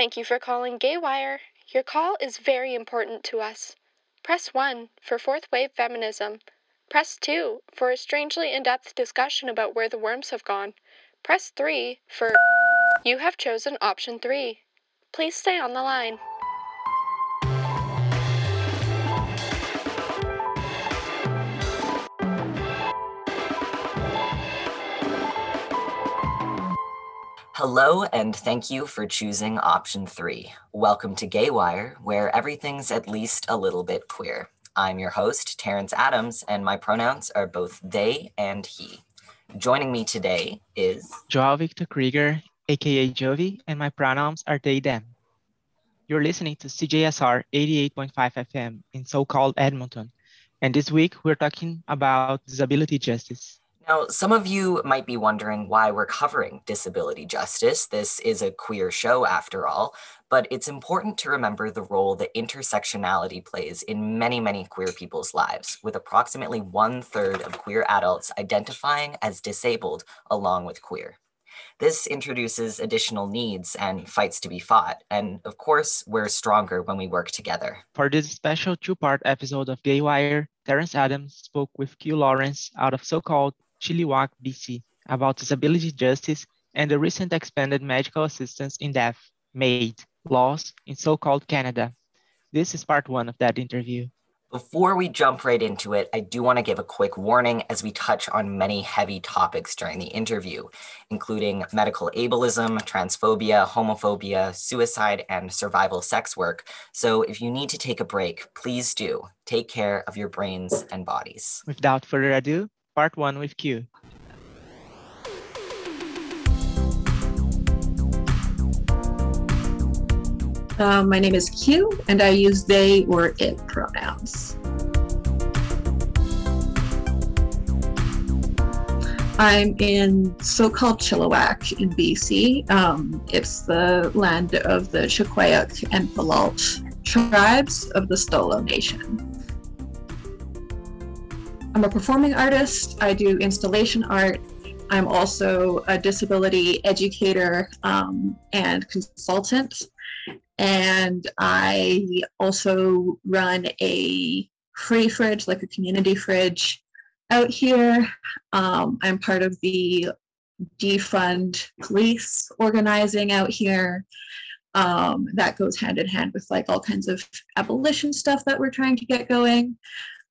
Thank you for calling Gaywire. Your call is very important to us. Press 1 for fourth wave feminism. Press 2 for a strangely in depth discussion about where the worms have gone. Press 3 for. You have chosen option 3. Please stay on the line. Hello, and thank you for choosing option three. Welcome to Gaywire, where everything's at least a little bit queer. I'm your host, Terrence Adams, and my pronouns are both they and he. Joining me today is Joao Victor Krieger, aka Jovi, and my pronouns are they, them. You're listening to CJSR 88.5 FM in so called Edmonton, and this week we're talking about disability justice. Now, some of you might be wondering why we're covering disability justice. This is a queer show after all, but it's important to remember the role that intersectionality plays in many, many queer people's lives, with approximately one third of queer adults identifying as disabled along with queer. This introduces additional needs and fights to be fought. And of course, we're stronger when we work together. For this special two part episode of Gay Wire, Terrence Adams spoke with Q Lawrence out of so called Chilliwack, BC, about disability justice and the recent expanded medical assistance in deaf, MAID laws in so-called Canada. This is part one of that interview. Before we jump right into it, I do want to give a quick warning as we touch on many heavy topics during the interview, including medical ableism, transphobia, homophobia, suicide, and survival sex work. So if you need to take a break, please do. Take care of your brains and bodies. Without further ado, part one with Q. Um, my name is Q, and I use they or it pronouns. I'm in so-called Chilliwack in BC. Um, it's the land of the Shikoyak and Falalt tribes of the Stolo Nation. I'm a performing artist. I do installation art. I'm also a disability educator um, and consultant. And I also run a free fridge, like a community fridge out here. Um, I'm part of the defund police organizing out here. Um, that goes hand in hand with like all kinds of abolition stuff that we're trying to get going.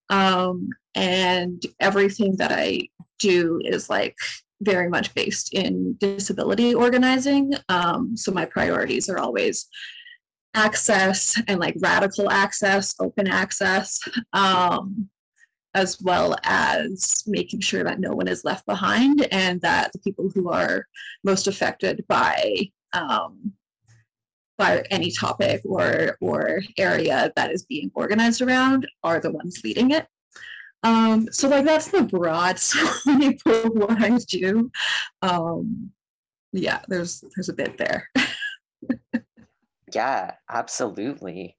Um, and everything that I do is like very much based in disability organizing. Um, so my priorities are always access and like radical access, open access, um, as well as making sure that no one is left behind and that the people who are most affected by um, by any topic or or area that is being organized around are the ones leading it. Um, so like that's the broad sweep of what I do. Um, yeah, there's there's a bit there. yeah, absolutely.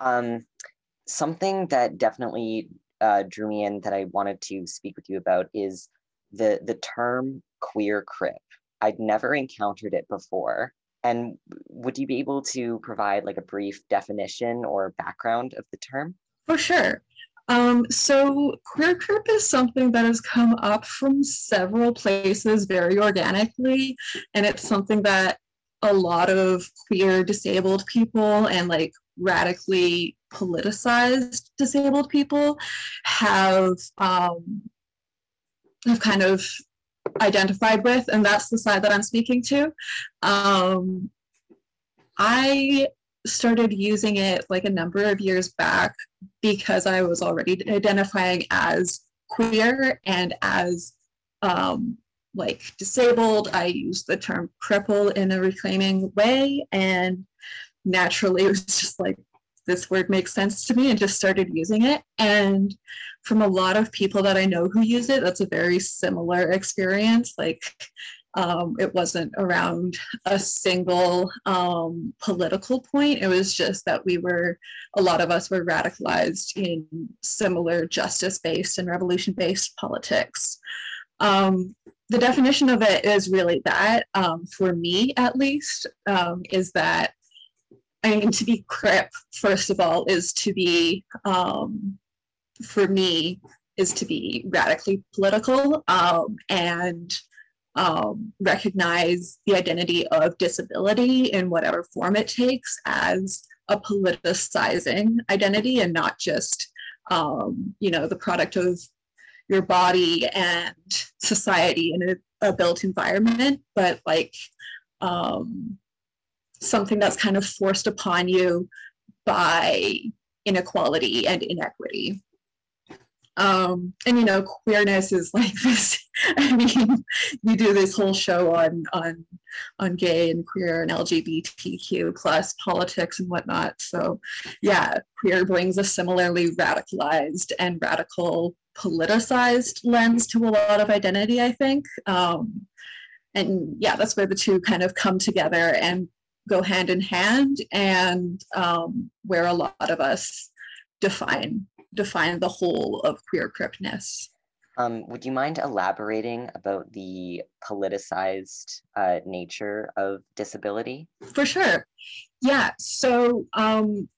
Um, something that definitely uh, drew me in that I wanted to speak with you about is the the term queer crip. I'd never encountered it before. And would you be able to provide like a brief definition or background of the term? For sure. Um, so queer crip is something that has come up from several places very organically, and it's something that a lot of queer disabled people and like radically politicized disabled people have um, have kind of identified with, and that's the side that I'm speaking to. Um, I started using it like a number of years back because I was already identifying as queer and as um, like disabled. I used the term cripple in a reclaiming way, and naturally it was just like this word makes sense to me and just started using it. And from a lot of people that I know who use it, that's a very similar experience. Like um, it wasn't around a single um, political point. It was just that we were, a lot of us were radicalized in similar justice based and revolution based politics. Um, the definition of it is really that, um, for me at least, um, is that I mean, to be crip, first of all, is to be, um, for me, is to be radically political um, and um, recognize the identity of disability in whatever form it takes as a politicizing identity and not just, um, you know, the product of your body and society in a, a built environment, but like um, something that's kind of forced upon you by inequality and inequity. Um, and you know, queerness is like this. I mean, we do this whole show on on on gay and queer and LGBTQ plus politics and whatnot. So, yeah, queer brings a similarly radicalized and radical politicized lens to a lot of identity. I think. Um, and yeah, that's where the two kind of come together and go hand in hand and um, where a lot of us define define the whole of queer cripness. Um, would you mind elaborating about the politicized uh, nature of disability? For sure. Yeah. So um,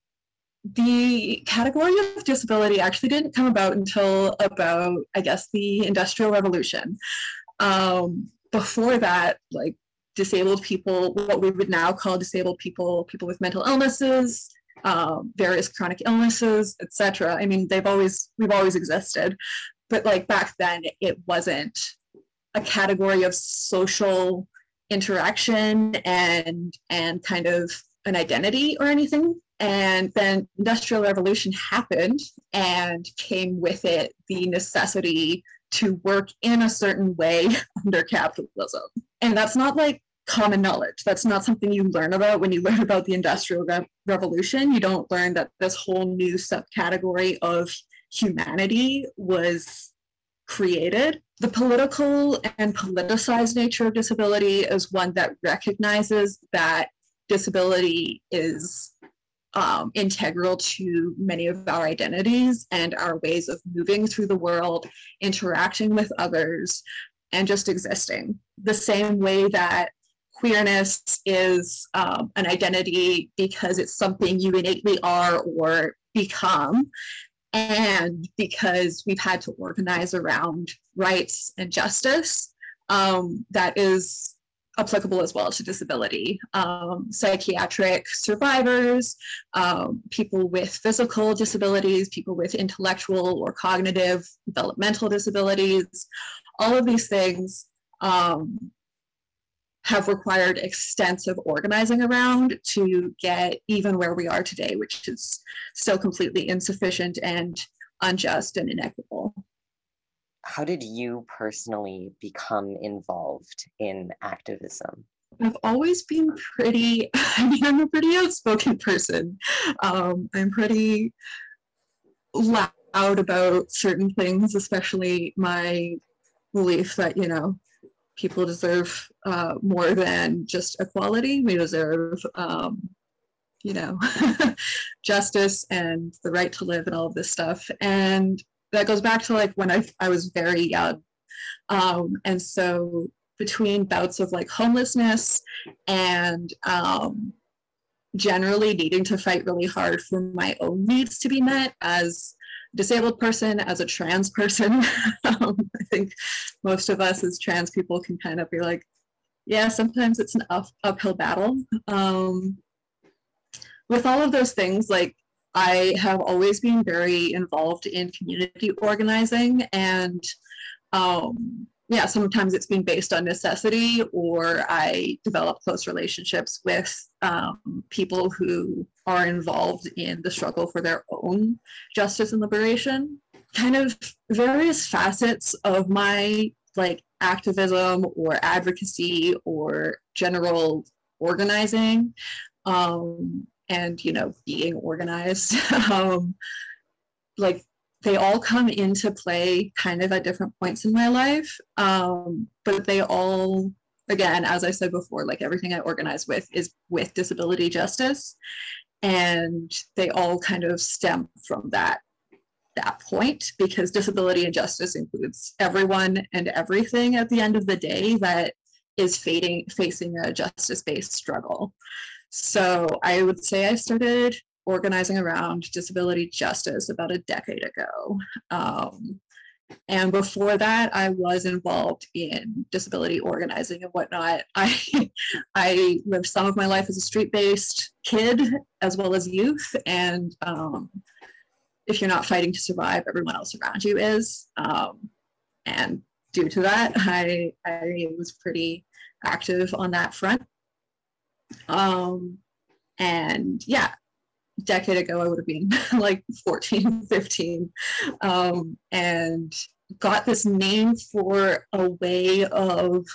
the category of disability actually didn't come about until about, I guess, the Industrial Revolution. Um, before that, like disabled people, what we would now call disabled people, people with mental illnesses, um, various chronic illnesses, etc. I mean, they've always we've always existed, but like back then, it wasn't a category of social interaction and and kind of an identity or anything. And then industrial revolution happened and came with it the necessity to work in a certain way under capitalism. And that's not like common knowledge. That's not something you learn about when you learn about the Industrial Re- Revolution. You don't learn that this whole new subcategory of humanity was created. The political and politicized nature of disability is one that recognizes that disability is um, integral to many of our identities and our ways of moving through the world, interacting with others, and just existing. The same way that queerness is um, an identity because it's something you innately are or become, and because we've had to organize around rights and justice, um, that is applicable as well to disability. Um, psychiatric survivors, um, people with physical disabilities, people with intellectual or cognitive developmental disabilities, all of these things um, have required extensive organizing around to get even where we are today, which is still completely insufficient and unjust and inequitable. How did you personally become involved in activism? I've always been pretty, I mean, I'm a pretty outspoken person. Um, I'm pretty loud about certain things, especially my belief that, you know, people deserve uh, more than just equality. We deserve, um, you know, justice and the right to live and all of this stuff. And that goes back to like when I, I was very young. Um, and so between bouts of like homelessness and um, generally needing to fight really hard for my own needs to be met as disabled person, as a trans person. um, I think most of us as trans people can kind of be like, yeah, sometimes it's an up, uphill battle. Um, with all of those things, like I have always been very involved in community organizing and um, yeah, sometimes it's been based on necessity, or I develop close relationships with um, people who are involved in the struggle for their own justice and liberation. Kind of various facets of my like activism or advocacy or general organizing um, and you know being organized um, like they all come into play kind of at different points in my life um, but they all again as i said before like everything i organize with is with disability justice and they all kind of stem from that that point because disability and justice includes everyone and everything at the end of the day that is fading, facing a justice based struggle. So I would say I started organizing around disability justice about a decade ago. Um, and before that, I was involved in disability organizing and whatnot. I, I lived some of my life as a street-based kid as well as youth. And um, if you're not fighting to survive, everyone else around you is. Um, and due to that, I, I was pretty active on that front. Um, and yeah, decade ago, I would have been like 14, 15, um, and got this name for a way of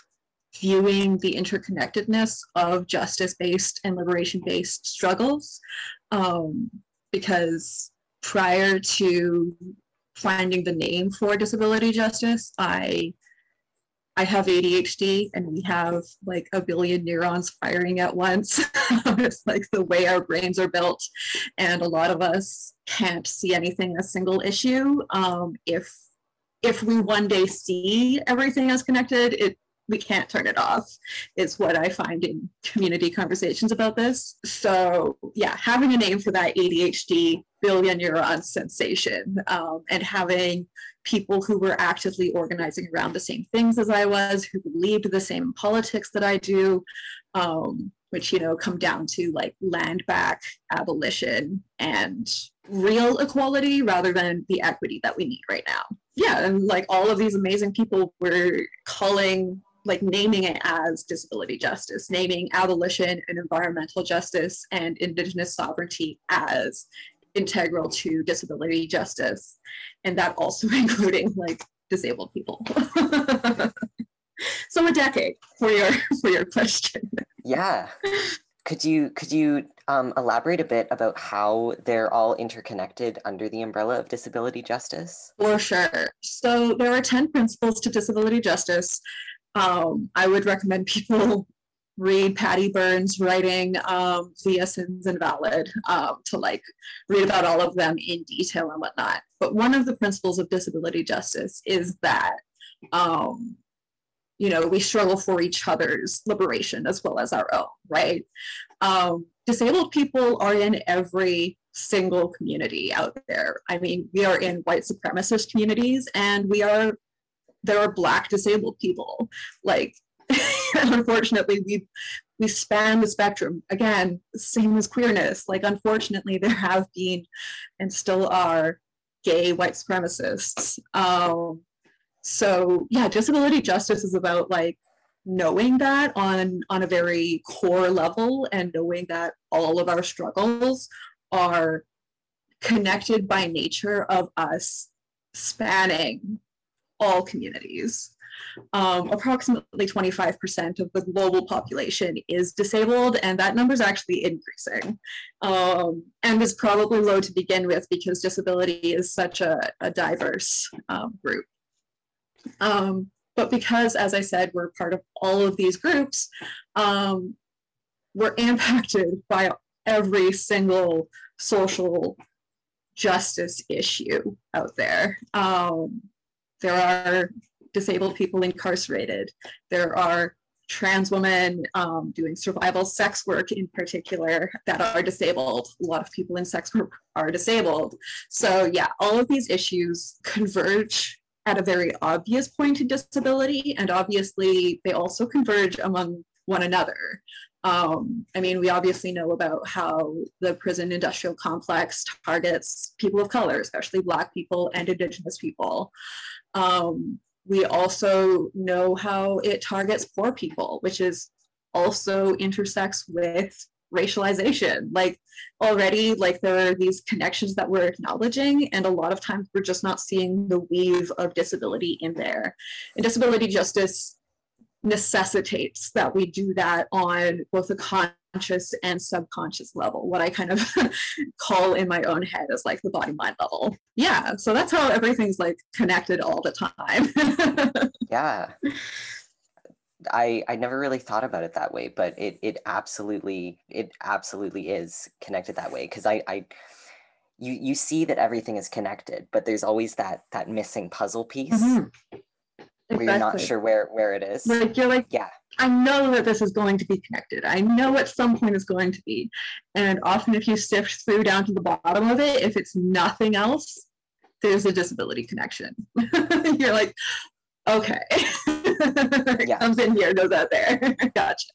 viewing the interconnectedness of justice based and liberation based struggles. Um, because prior to finding the name for disability justice, I I have ADHD and we have like a billion neurons firing at once. it's like the way our brains are built. And a lot of us can't see anything as single issue. Um, if if we one day see everything as connected, it we can't turn it off is what i find in community conversations about this so yeah having a name for that adhd billion neuron sensation um, and having people who were actively organizing around the same things as I was, who believed the same politics that I do, um, which, you know, come down to like land back, abolition, and real equality rather than the equity that we need right now. Yeah, and like all of these amazing people were calling like naming it as disability justice, naming abolition and environmental justice and indigenous sovereignty as integral to disability justice, and that also including like disabled people. so a decade for your for your question. Yeah. Could you could you um, elaborate a bit about how they're all interconnected under the umbrella of disability justice? For sure. So there are ten principles to disability justice. Um, I would recommend people read Patty Berne's writing um, via Sins Invalid um, to like read about all of them in detail and whatnot. But one of the principles of disability justice is that, um, you know, we struggle for each other's liberation as well as our own, right? Um, disabled people are in every single community out there. I mean, we are in white supremacist communities and we are there are black disabled people like unfortunately, we we span the spectrum. Again, same as queerness. Like, unfortunately, there have been and still are gay white supremacists. Um, so yeah, disability justice is about like knowing that on on a very core level and knowing that all of our struggles are connected by nature of us spanning all communities um, approximately 25% of the global population is disabled, and that number is actually increasing. Um, and is probably low to begin with because disability is such a, a diverse um, group. Um, but because, as I said, we're part of all of these groups, um, we're impacted by every single social justice issue out there. Um, there are disabled people incarcerated. There are trans women um, doing survival sex work in particular that are disabled. A lot of people in sex work are disabled. So yeah, all of these issues converge at a very obvious point in disability, and obviously they also converge among one another. Um, I mean, we obviously know about how the prison industrial complex targets people of color, especially Black people and Indigenous people. Um, we also know how it targets poor people, which is also intersects with racialization. Like already, like there are these connections that we're acknowledging, and a lot of times we're just not seeing the weave of disability in there. And disability justice necessitates that we do that on both a conscious and subconscious level, what I kind of call in my own head as like the body mind level. Yeah, so that's how everything's like connected all the time. yeah. I I never really thought about it that way, but it it absolutely it absolutely is connected that way because I I you you see that everything is connected, but there's always that that missing puzzle piece mm-hmm. Mhm. where you're not sure where where it is. Like you're like, Yeah. I know that this is going to be connected. I know at some point it's going to be. And often if you sift through down to the bottom of it, if it's nothing else, there's a disability connection. you're like, okay. Yeah. comes in here, goes out there. gotcha.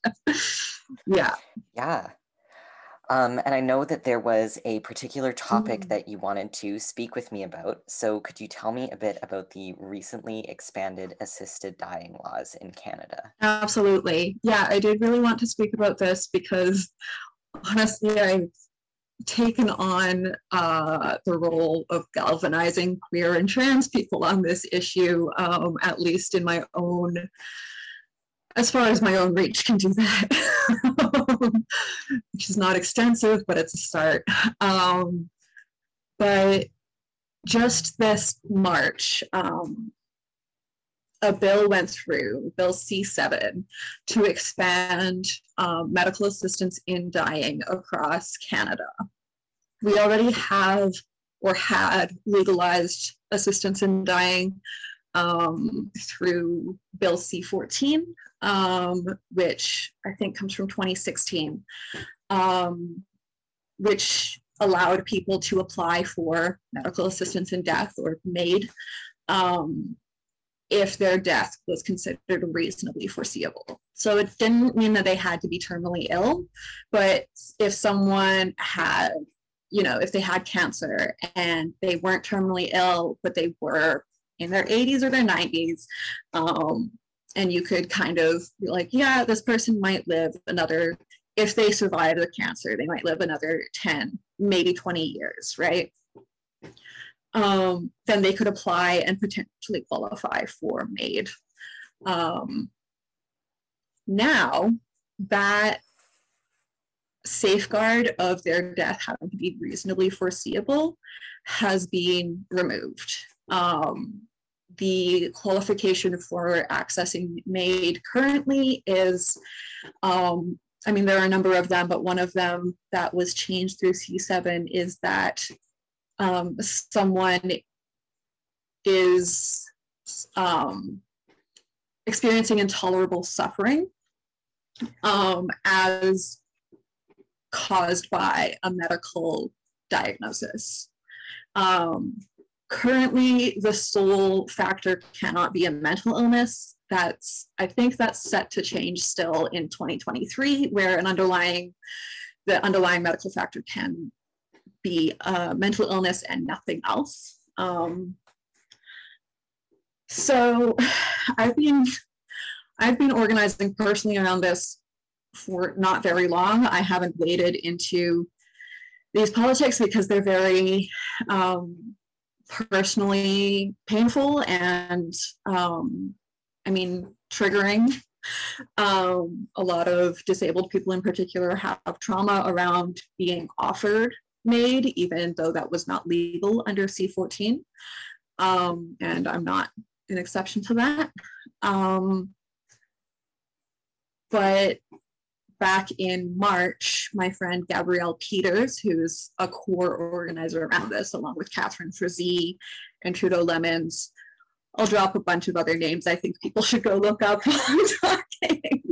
Yeah. Yeah. Um, and I know that there was a particular topic Mm. that you wanted to speak with me about. So could you tell me a bit about the recently expanded assisted dying laws in Canada? Absolutely. Yeah, I did really want to speak about this because honestly, I've taken on uh, the role of galvanizing queer and trans people on this issue, um, at least in my own, as far as my own reach can do that, which is not extensive, but it's a start. Um, but just this March, um, a bill went through, Bill C7, to expand um, medical assistance in dying across Canada. We already have or had legalized assistance in dying um, through Bill C14, um, which I think comes from 2016, um, which allowed people to apply for medical assistance in death or MAID um, if their death was considered reasonably foreseeable. So it didn't mean that they had to be terminally ill, but if someone had, you know, if they had cancer and they weren't terminally ill, but they were in their 80s or their 90s, um, and you could kind of be like, yeah, this person might live another, if they survive the cancer, they might live another 10, maybe 20 years, right? um, then they could apply and potentially qualify for MAID. Um, now, that safeguard of their death having to be reasonably foreseeable has been removed. Um, the qualification for accessing MAID currently is, um, I mean, there are a number of them, but one of them that was changed through C7 is that um, someone is um, experiencing intolerable suffering um, as caused by a medical diagnosis. Um, currently, the sole factor cannot be a mental illness. That's, I think that's set to change still in 2023, where an underlying, the underlying medical factor can be a mental illness and nothing else. Um, so I've been I've been organizing personally around this for not very long. I haven't waded into these politics because they're very um, personally painful and um, I mean triggering. Um, a lot of disabled people in particular have trauma around being offered MAID, even though that was not legal under C14. Um, and I'm not an exception to that. Um, but back in March, my friend Gabrielle Peters, who's a core organizer around this, along with Catherine Frazee and Trudo Lemmens, I'll drop a bunch of other names I think people should go look up while I'm talking.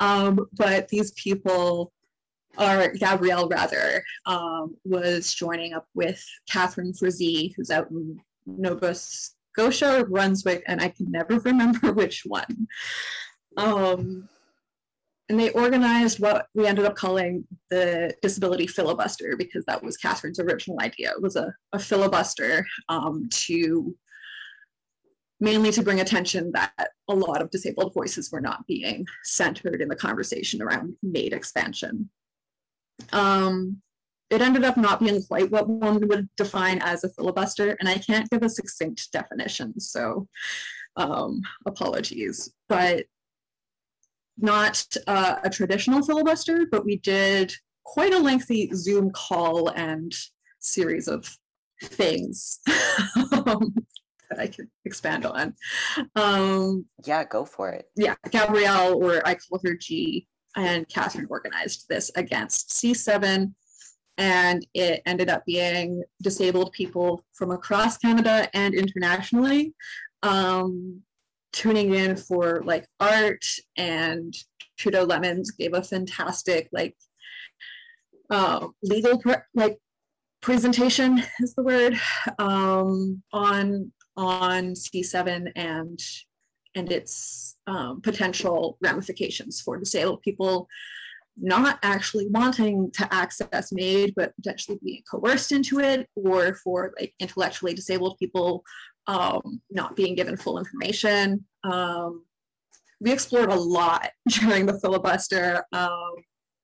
Um, but these people or Gabrielle rather, um, was joining up with Catherine Frazee, who's out in Nova Scotia or Brunswick, and I can never remember which one. Um, and they organized what we ended up calling the disability filibuster because that was Catherine's original idea. It was a, a filibuster um, to mainly to bring attention that a lot of disabled voices were not being centered in the conversation around MAID expansion. Um, it ended up not being quite what one would define as a filibuster, and I can't give a succinct definition, so um, apologies. But not uh, a traditional filibuster, but we did quite a lengthy Zoom call and series of things um, that I could expand on. Um, Yeah, go for it. yeah, Gabrielle, or I call her G, and Catherine organized this against C7 and it ended up being disabled people from across Canada and internationally um, tuning in for like art and Trudo Lemmens gave a fantastic like uh, legal like presentation is the word um, on on C7 and and its um, potential ramifications for disabled people not actually wanting to access MAID, but potentially being coerced into it, or for like intellectually disabled people um, not being given full information. Um, we explored a lot during the filibuster. Um,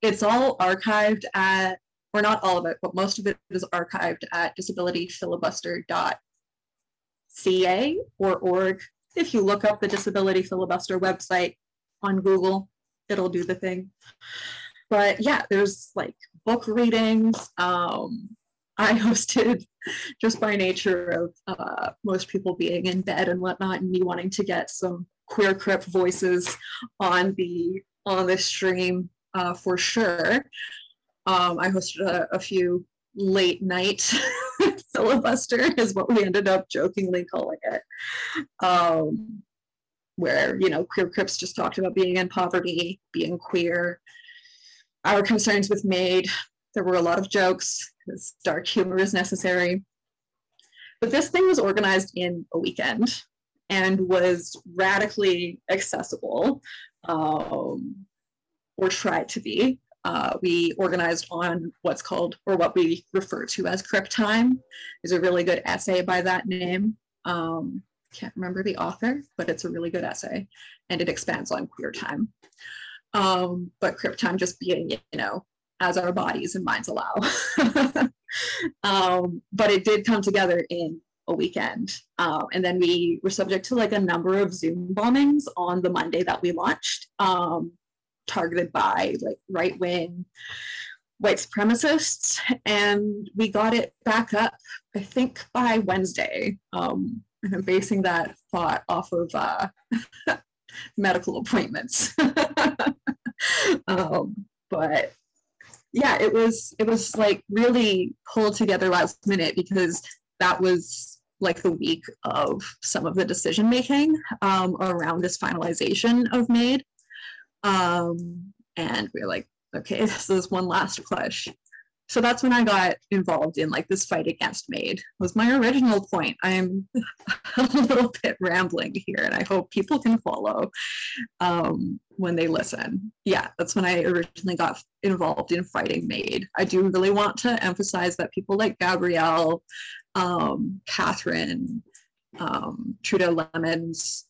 it's all archived at, or not all of it, but most of it is archived at disabilityfilibuster.ca or org. If you look up the Disability Filibuster website on Google, it'll do the thing but yeah, there's like book readings. Um, I hosted just by nature of uh, most people being in bed and whatnot, and me wanting to get some queer crip voices on the on the stream uh, for sure. Um, I hosted a, a few late night filibuster is what we ended up jokingly calling it. Um, where you know queer crips just talked about being in poverty, being queer, our concerns with MAID. There were a lot of jokes, because dark humor is necessary. But this thing was organized in a weekend and was radically accessible, um, or tried to be. Uh, we organized on what's called, or what we refer to as Crip Time. There's a really good essay by that name. Um, can't remember the author, but it's a really good essay, and it expands on queer time um, but Crip Time just being, you know, as our bodies and minds allow. um, but it did come together in a weekend. Um, and then we were subject to like a number of Zoom bombings on the Monday that we launched, um, targeted by like right wing white supremacists. And we got it back up, I think, by Wednesday. Um, and I'm basing that thought off of uh, medical appointments. um, it was it was like really pulled together last minute because that was like the week of some of the decision making um, around this finalization of MAID. Um, and we are like, okay, this is one last push so that's when I got involved in like this fight against MAID was my original point. I'm a little bit rambling here and I hope people can follow um, when they listen. Yeah, that's when I originally got involved in fighting MAID. I do really want to emphasize that people like Gabrielle, um, Catherine, um, Trudo Lemmens,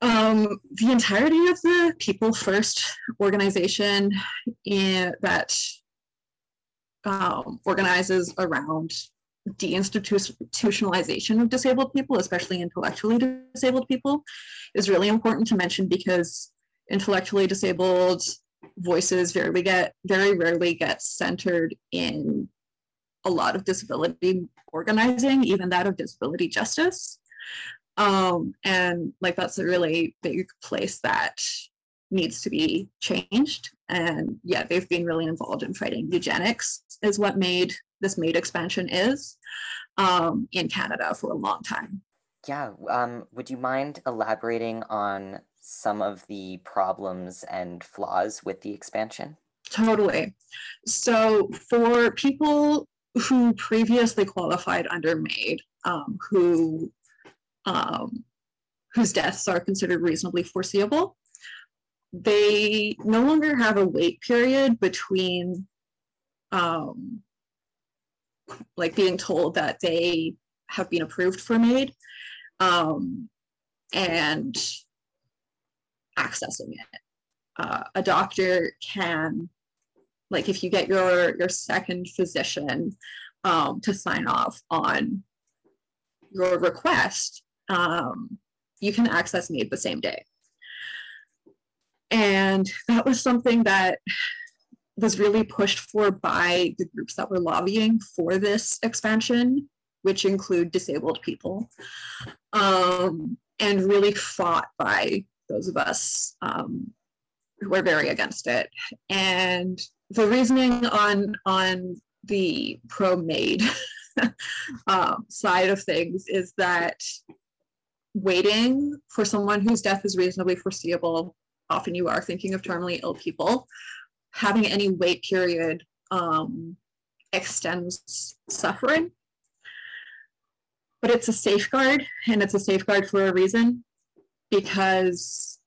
um, the entirety of the People First organization in, that um, organizes around deinstitutionalization of disabled people, especially intellectually disabled people, is really important to mention because intellectually disabled voices very get very rarely get centered in a lot of disability organizing, even that of disability justice. Um, and like that's a really big place that needs to be changed. And yeah, they've been really involved in fighting eugenics, is what made this MAID expansion is um, in Canada for a long time. Yeah, um, would you mind elaborating on some of the problems and flaws with the expansion? Totally. So, for people who previously qualified under MAID, um, who um, whose deaths are considered reasonably foreseeable, they no longer have a wait period between um, like being told that they have been approved for MAID um, and accessing it. Uh, a doctor can, like, if you get your your second physician um, to sign off on your request, um, you can access MAID the same day. And that was something that was really pushed for by the groups that were lobbying for this expansion, which include disabled people, um, and really fought by those of us um, who are very against it. And the reasoning on on the pro MAID um, side of things is that waiting for someone whose death is reasonably foreseeable, often you are thinking of terminally ill people, having any wait period um, extends suffering. But it's a safeguard, and it's a safeguard for a reason, because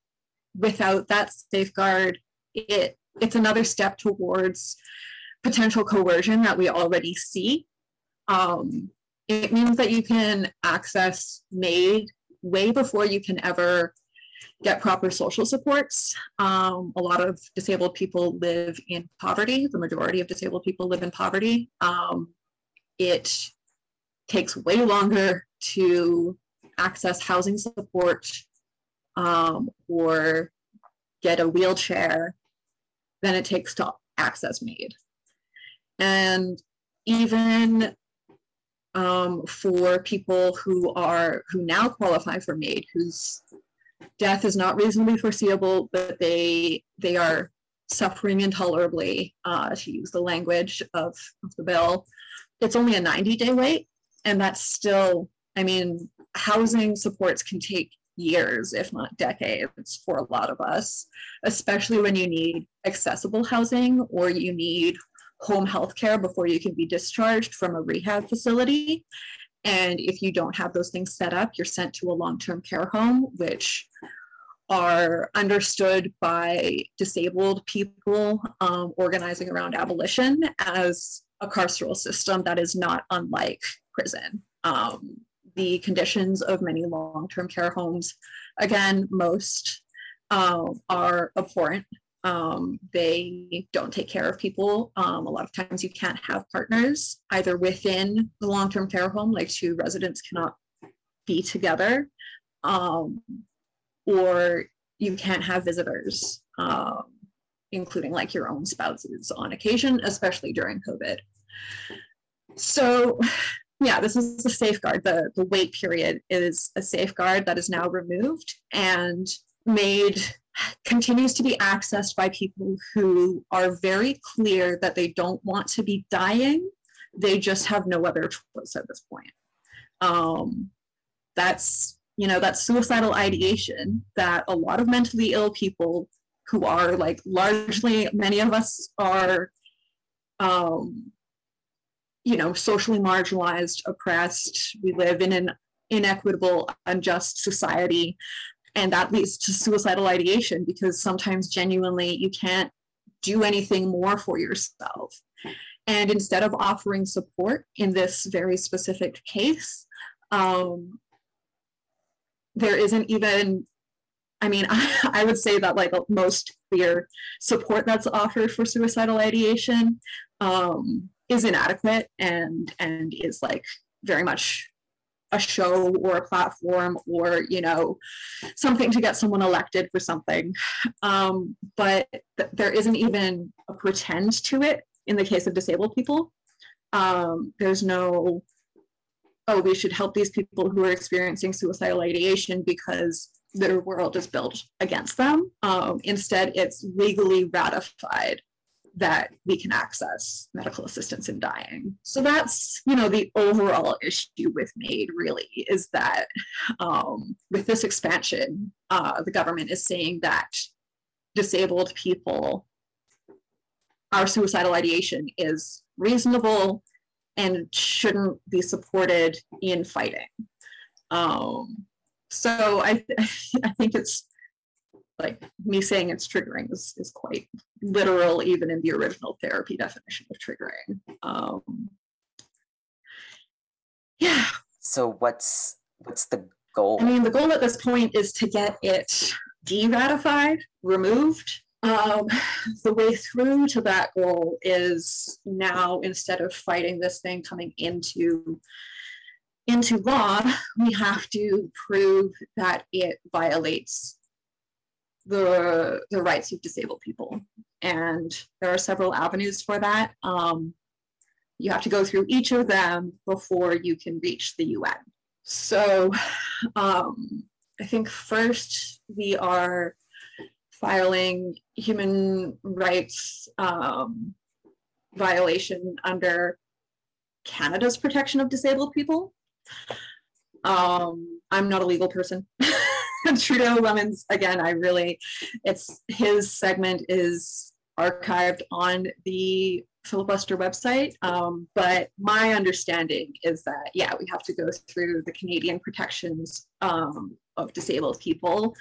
without that safeguard, it it's another step towards potential coercion that we already see. Um, it means that you can access MAID way before you can ever get proper social supports. Um, a lot of disabled people live in poverty. The majority of disabled people live in poverty. Um, it takes way longer to access housing support um, or get a wheelchair than it takes to access MAID. And even um, for people who are who now qualify for MAID, whose death is not reasonably foreseeable, but they they are suffering intolerably, uh, to use the language of, of the bill. It's only a 90 day wait, and that's still, I mean, housing supports can take years, if not decades, for a lot of us, especially when you need accessible housing or you need home health care before you can be discharged from a rehab facility. And if you don't have those things set up, you're sent to a long term care home, which are understood by disabled people um, organizing around abolition as a carceral system that is not unlike prison. Um, the conditions of many long term care homes, again, most uh, are abhorrent um, they don't take care of people. Um, a lot of times you can't have partners either within the long term care home, like two residents cannot be together, um, or you can't have visitors, um, including like your own spouses on occasion, especially during COVID. So, yeah, this is a safeguard. The, the wait period is a safeguard that is now removed and MAID continues to be accessed by people who are very clear that they don't want to be dying. They just have no other choice at this point. Um, that's you know that suicidal ideation that a lot of mentally ill people who are like largely many of us are um, you know socially marginalized oppressed we live in an inequitable unjust society and that leads to suicidal ideation because sometimes genuinely you can't do anything more for yourself. And instead of offering support in this very specific case, um, there isn't even, I mean, I, I would say that like most clear support that's offered for suicidal ideation um, is inadequate and and is like very much a show or a platform or you know something to get someone elected for something. Um, but th- there isn't even a pretend to it in the case of disabled people. Um, there's no oh we should help these people who are experiencing suicidal ideation because their world is built against them. Um, instead it's legally ratified that we can access medical assistance in dying. So that's, you know, the overall issue with MAID really is that um, with this expansion, uh, the government is saying that disabled people, our suicidal ideation is reasonable and shouldn't be supported in fighting. Um, so I, I think it's like me saying it's triggering is, is quite literal even in the original therapy definition of triggering. Um, yeah. So what's what's the goal? I mean the goal at this point is to get it de-ratified removed. Um, the way through to that goal is now instead of fighting this thing coming into into law we have to prove that it violates the, the rights of disabled people. And there are several avenues for that. Um, you have to go through each of them before you can reach the UN. So um, I think first we are filing human rights um, violation under Canada's protection of disabled people. Um, I'm not a legal person. Trudo Lemmens, again, I really, it's his segment is archived on the filibuster website. Um, but my understanding is that, yeah, we have to go through the Canadian protections um, of disabled people,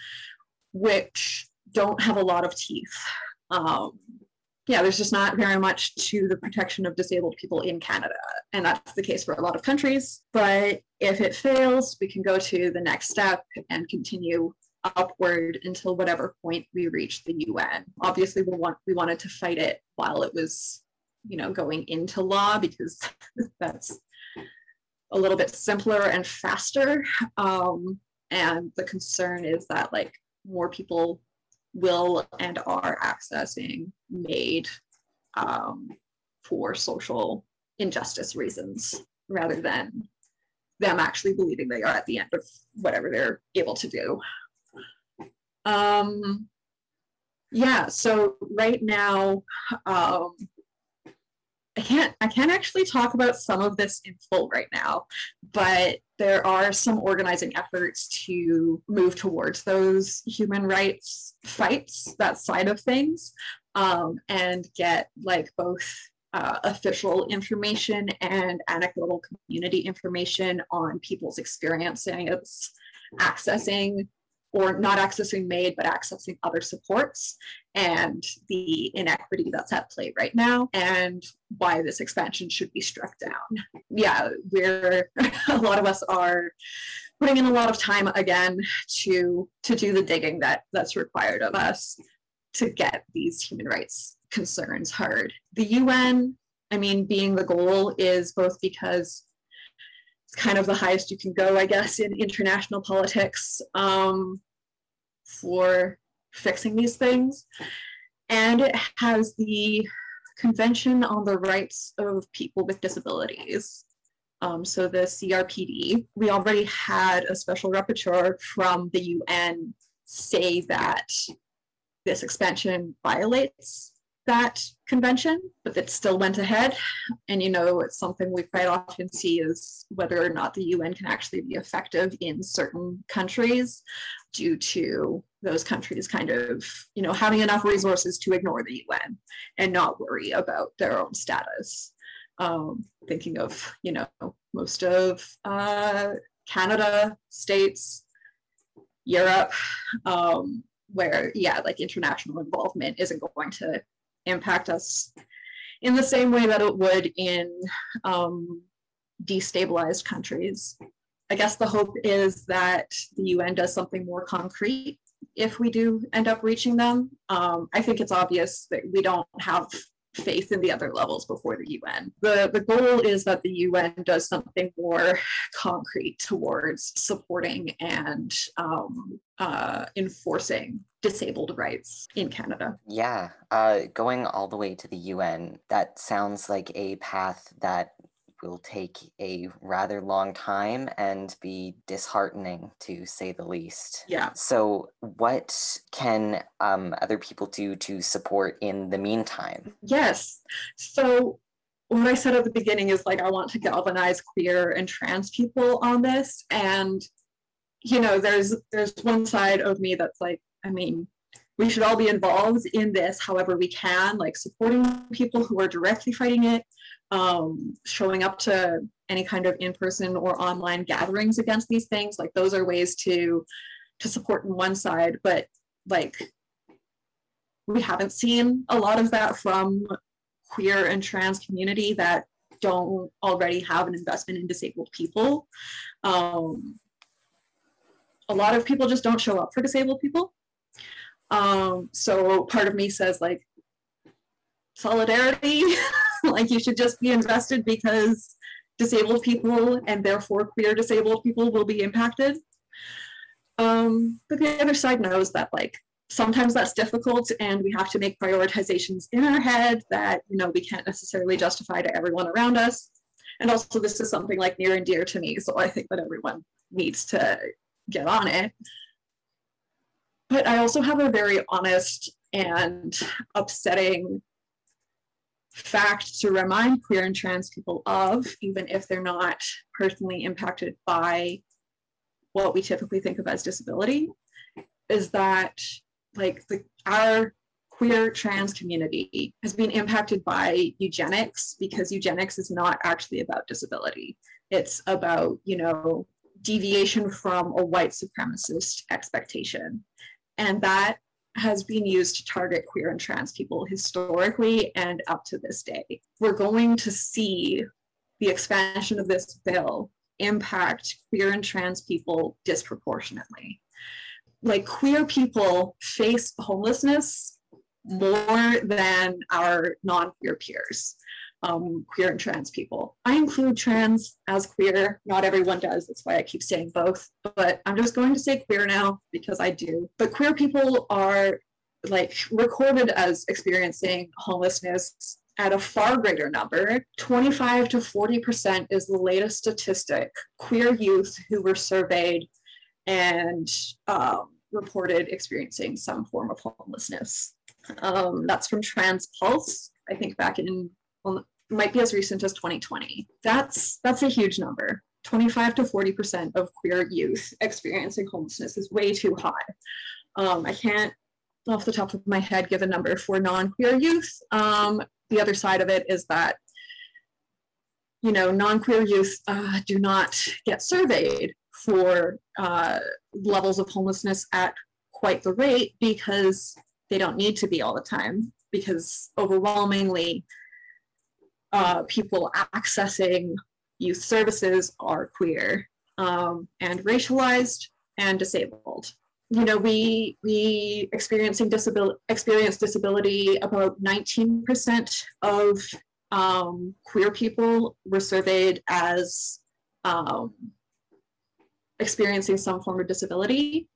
which don't have a lot of teeth. Um, yeah, there's just not very much to the protection of disabled people in Canada. And that's the case for a lot of countries. But if it fails, we can go to the next step and continue upward until whatever point we reach the UN. Obviously, we want we wanted to fight it while it was, you know, going into law because that's a little bit simpler and faster. Um, and the concern is that like more people will and are accessing MAID um, for social injustice reasons rather than them actually believing they are at the end of whatever they're able to do. Um, yeah, so right now, um, I can't I can't actually talk about some of this in full right now, but there are some organizing efforts to move towards those human rights fights, that side of things, um, and get like both uh, official information and anecdotal community information on people's experiences accessing or not accessing MAID, but accessing other supports and the inequity that's at play right now and why this expansion should be struck down. Yeah, we're, a lot of us are putting in a lot of time again to, to do the digging that, that's required of us to get these human rights concerns heard. The UN, I mean, being the goal is both because kind of the highest you can go, I guess, in international politics um, for fixing these things. And it has the Convention on the Rights of People with Disabilities. Um, so the CRPD, we already had a special rapporteur from the UN say that this expansion violates that convention, but it still went ahead. And you know, it's something we quite often see is whether or not the UN can actually be effective in certain countries due to those countries kind of, you know, having enough resources to ignore the UN and not worry about their own status. Um, thinking of, you know, most of uh, Canada, states, Europe, um, where, yeah, like international involvement isn't going to impact us in the same way that it would in um, destabilized countries. I guess the hope is that the UN does something more concrete if we do end up reaching them. Um, I think it's obvious that we don't have faith in the other levels before the UN. The, the goal is that the UN does something more concrete towards supporting and um, uh, enforcing disabled rights in Canada. Yeah, uh, going all the way to the UN, that sounds like a path that will take a rather long time and be disheartening to say the least. Yeah. So, what can um, other people do to support in the meantime? Yes. So, what I said at the beginning is like, I want to galvanize queer and trans people on this. And, you know, there's there's one side of me that's like, I mean, we should all be involved in this however we can, like supporting people who are directly fighting it, um, showing up to any kind of in-person or online gatherings against these things. Like those are ways to to support in one side but like we haven't seen a lot of that from queer and trans community that don't already have an investment in disabled people. Um, a lot of people just don't show up for disabled people um, so part of me says like solidarity like you should just be invested because disabled people and therefore queer disabled people will be impacted. Um, but the other side knows that like sometimes that's difficult and we have to make prioritizations in our head that you know we can't necessarily justify to everyone around us. And also this is something like near and dear to me, so I think that everyone needs to get on it. But I also have a very honest and upsetting fact to remind queer and trans people of, even if they're not personally impacted by what we typically think of as disability, is that like the our queer trans community has been impacted by eugenics because eugenics is not actually about disability. It's about, you know, deviation from a white supremacist expectation. And that has been used to target queer and trans people historically and up to this day. We're going to see the expansion of this bill impact queer and trans people disproportionately. Like queer people face homelessness more than our non-queer peers um, queer and trans people. I include trans as queer. Not everyone does. That's why I keep saying both. But I'm just going to say queer now because I do. But queer people are like recorded as experiencing homelessness at a far greater number. 25 to 40% is the latest statistic. Queer youth who were surveyed and um, reported experiencing some form of homelessness. Um, that's from Trans Pulse, I think back in might be as recent as 2020. That's that's a huge number. 25 to 40% of queer youth experiencing homelessness is way too high. Um, I can't, off the top of my head, give a number for non-queer youth. Um, the other side of it is that, you know, non-queer youth uh, do not get surveyed for uh, levels of homelessness at quite the rate because they don't need to be all the time because overwhelmingly uh, people accessing youth services are queer um, and racialized and disabled. You know, we we experiencing disability experience disability. About 19% of um, queer people were surveyed as um, experiencing some form of disability,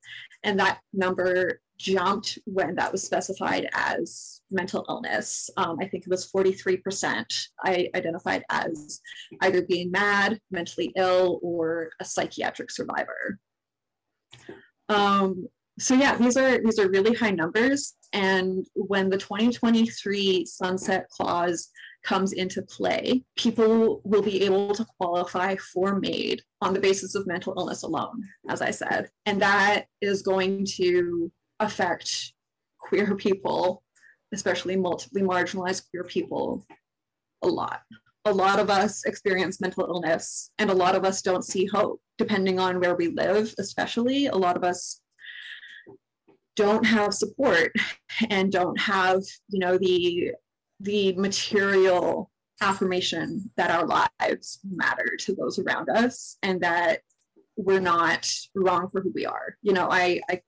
and that number jumped when that was specified as mental illness. Um, I think it was 43% I identified as either being mad, mentally ill, or a psychiatric survivor. Um, so yeah, these are these are really high numbers. And when the 2023 sunset clause comes into play, people will be able to qualify for MAID on the basis of mental illness alone, as I said. And that is going to affect queer people, especially multiply marginalized queer people, a lot. A lot of us experience mental illness, and a lot of us don't see hope, depending on where we live, especially. A lot of us don't have support and don't have, you know, the the material affirmation that our lives matter to those around us and that we're not wrong for who we are. You know, I, I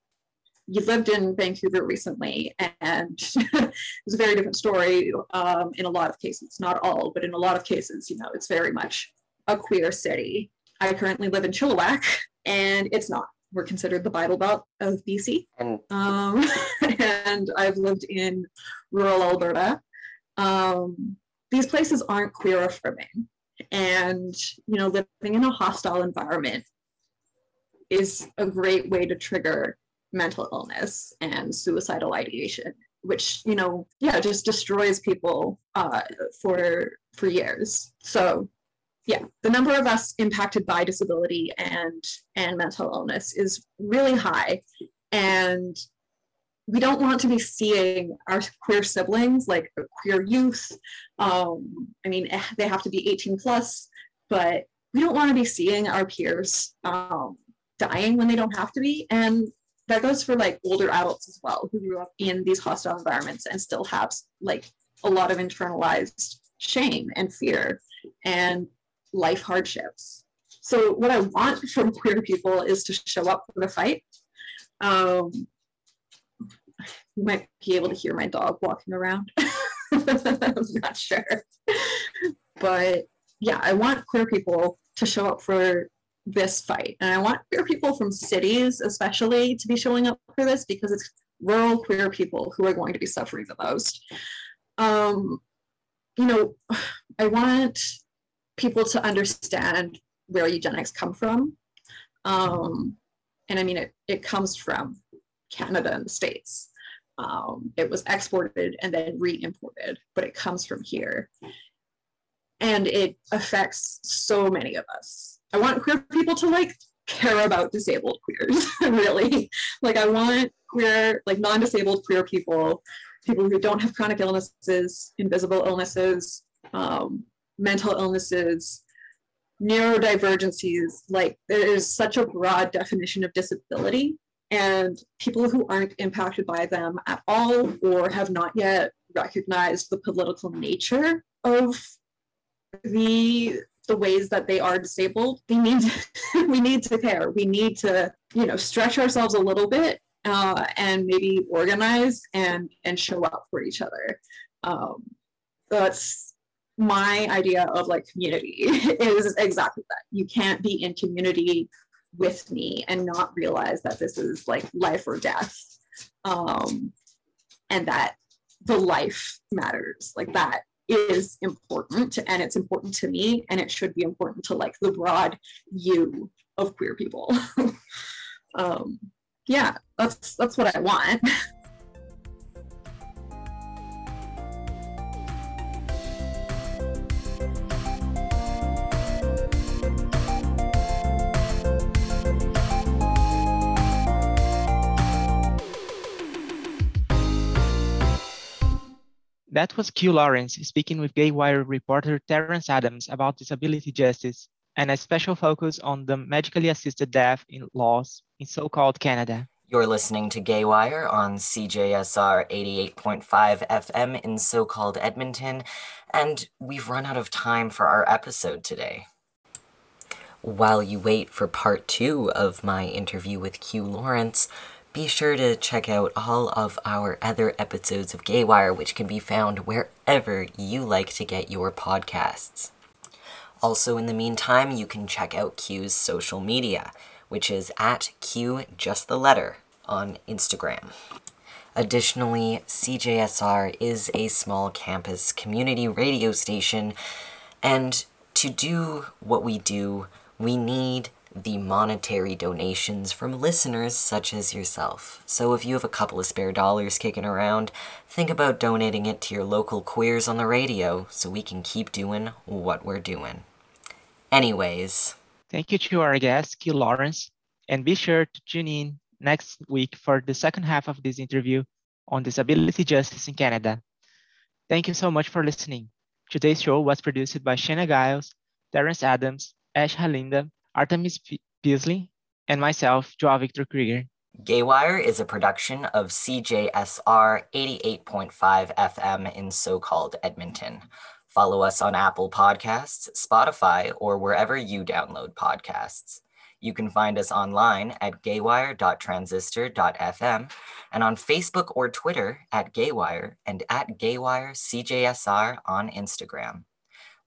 you lived in Vancouver recently, and it's a very different story um, in a lot of cases. Not all, but in a lot of cases, you know, it's very much a queer city. I currently live in Chilliwack, and it's not. We're considered the Bible Belt of BC. And, um, and I've lived in rural Alberta. Um, these places aren't queer affirming. And, you know, living in a hostile environment is a great way to trigger mental illness and suicidal ideation which you know yeah just destroys people uh, for for years. So yeah the number of us impacted by disability and and mental illness is really high. And we don't want to be seeing our queer siblings like queer youth. Um, i mean eh, they have to be 18 plus but we don't want to be seeing our peers um, dying when they don't have to be. And that goes for like older adults as well who grew up in these hostile environments and still have like a lot of internalized shame and fear and life hardships. So what I want from queer people is to show up for the fight. Um, you might be able to hear my dog walking around. I'm not sure. But yeah, I want queer people to show up for this fight. And I want queer people from cities, especially, to be showing up for this because it's rural queer people who are going to be suffering the most. Um, you know, I want people to understand where eugenics come from. Um, and I mean, it, it comes from Canada and the States. Um, it was exported and then re-imported, but it comes from here. And it affects so many of us. I want queer people to like care about disabled queers, really. Like I want queer, like non-disabled queer people, people who don't have chronic illnesses, invisible illnesses, um, mental illnesses, neurodivergencies. Like there is such a broad definition of disability and people who aren't impacted by them at all or have not yet recognized the political nature of the the ways that they are disabled they need to, we need to care. We need to you know stretch ourselves a little bit uh, and maybe organize and and show up for each other. Um, that's my idea of like community is exactly that. You can't be in community with me and not realize that this is like life or death. Um, and that the life matters. Like that is important and it's important to me and it should be important to like the broad you of queer people. Um, yeah that's that's what i want That was Q Lawrence speaking with Gaywire reporter Terence Adams about disability justice and a special focus on the medically assisted death in laws in so-called Canada. You're listening to Gaywire on CJSR 88.5 FM in so-called Edmonton, and we've run out of time for our episode today. While you wait for part two of my interview with Q Lawrence, be sure to check out all of our other episodes of Gaywire, which can be found wherever you like to get your podcasts. Also, in the meantime, you can check out Q's social media, which is at Q just the letter on Instagram. Additionally, CJSR is a small campus community radio station, and to do what we do, we need the monetary donations from listeners such as yourself. So if you have a couple of spare dollars kicking around, think about donating it to your local queers on the radio so we can keep doing what we're doing. Anyways. Thank you to our guest, Q Lawrence, and be sure to tune in next week for the second half of this interview on disability justice in Canada. Thank you so much for listening. Today's show was produced by Shana Giles, Terence Adams, Ash Halinda, Artemis Beasley, and myself, Joao Victor Krieger. Gaywire is a production of CJSR 88.5 FM in so called Edmonton. Follow us on Apple Podcasts, Spotify, or wherever you download podcasts. You can find us online at gaywire.transistor.fm and on Facebook or Twitter at Gaywire and at Gaywire CJSR on Instagram.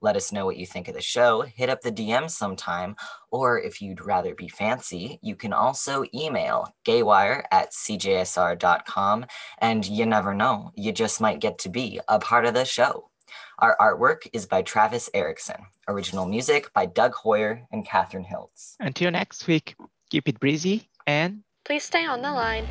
Let us know what you think of the show. Hit up the DM sometime. Or if you'd rather be fancy, you can also email gaywire at cjsr.com. And you never know, you just might get to be a part of the show. Our artwork is by Travis Erickson. Original music by Doug Hoyer and Catherine Hiltz. Until next week, keep it breezy and please stay on the line.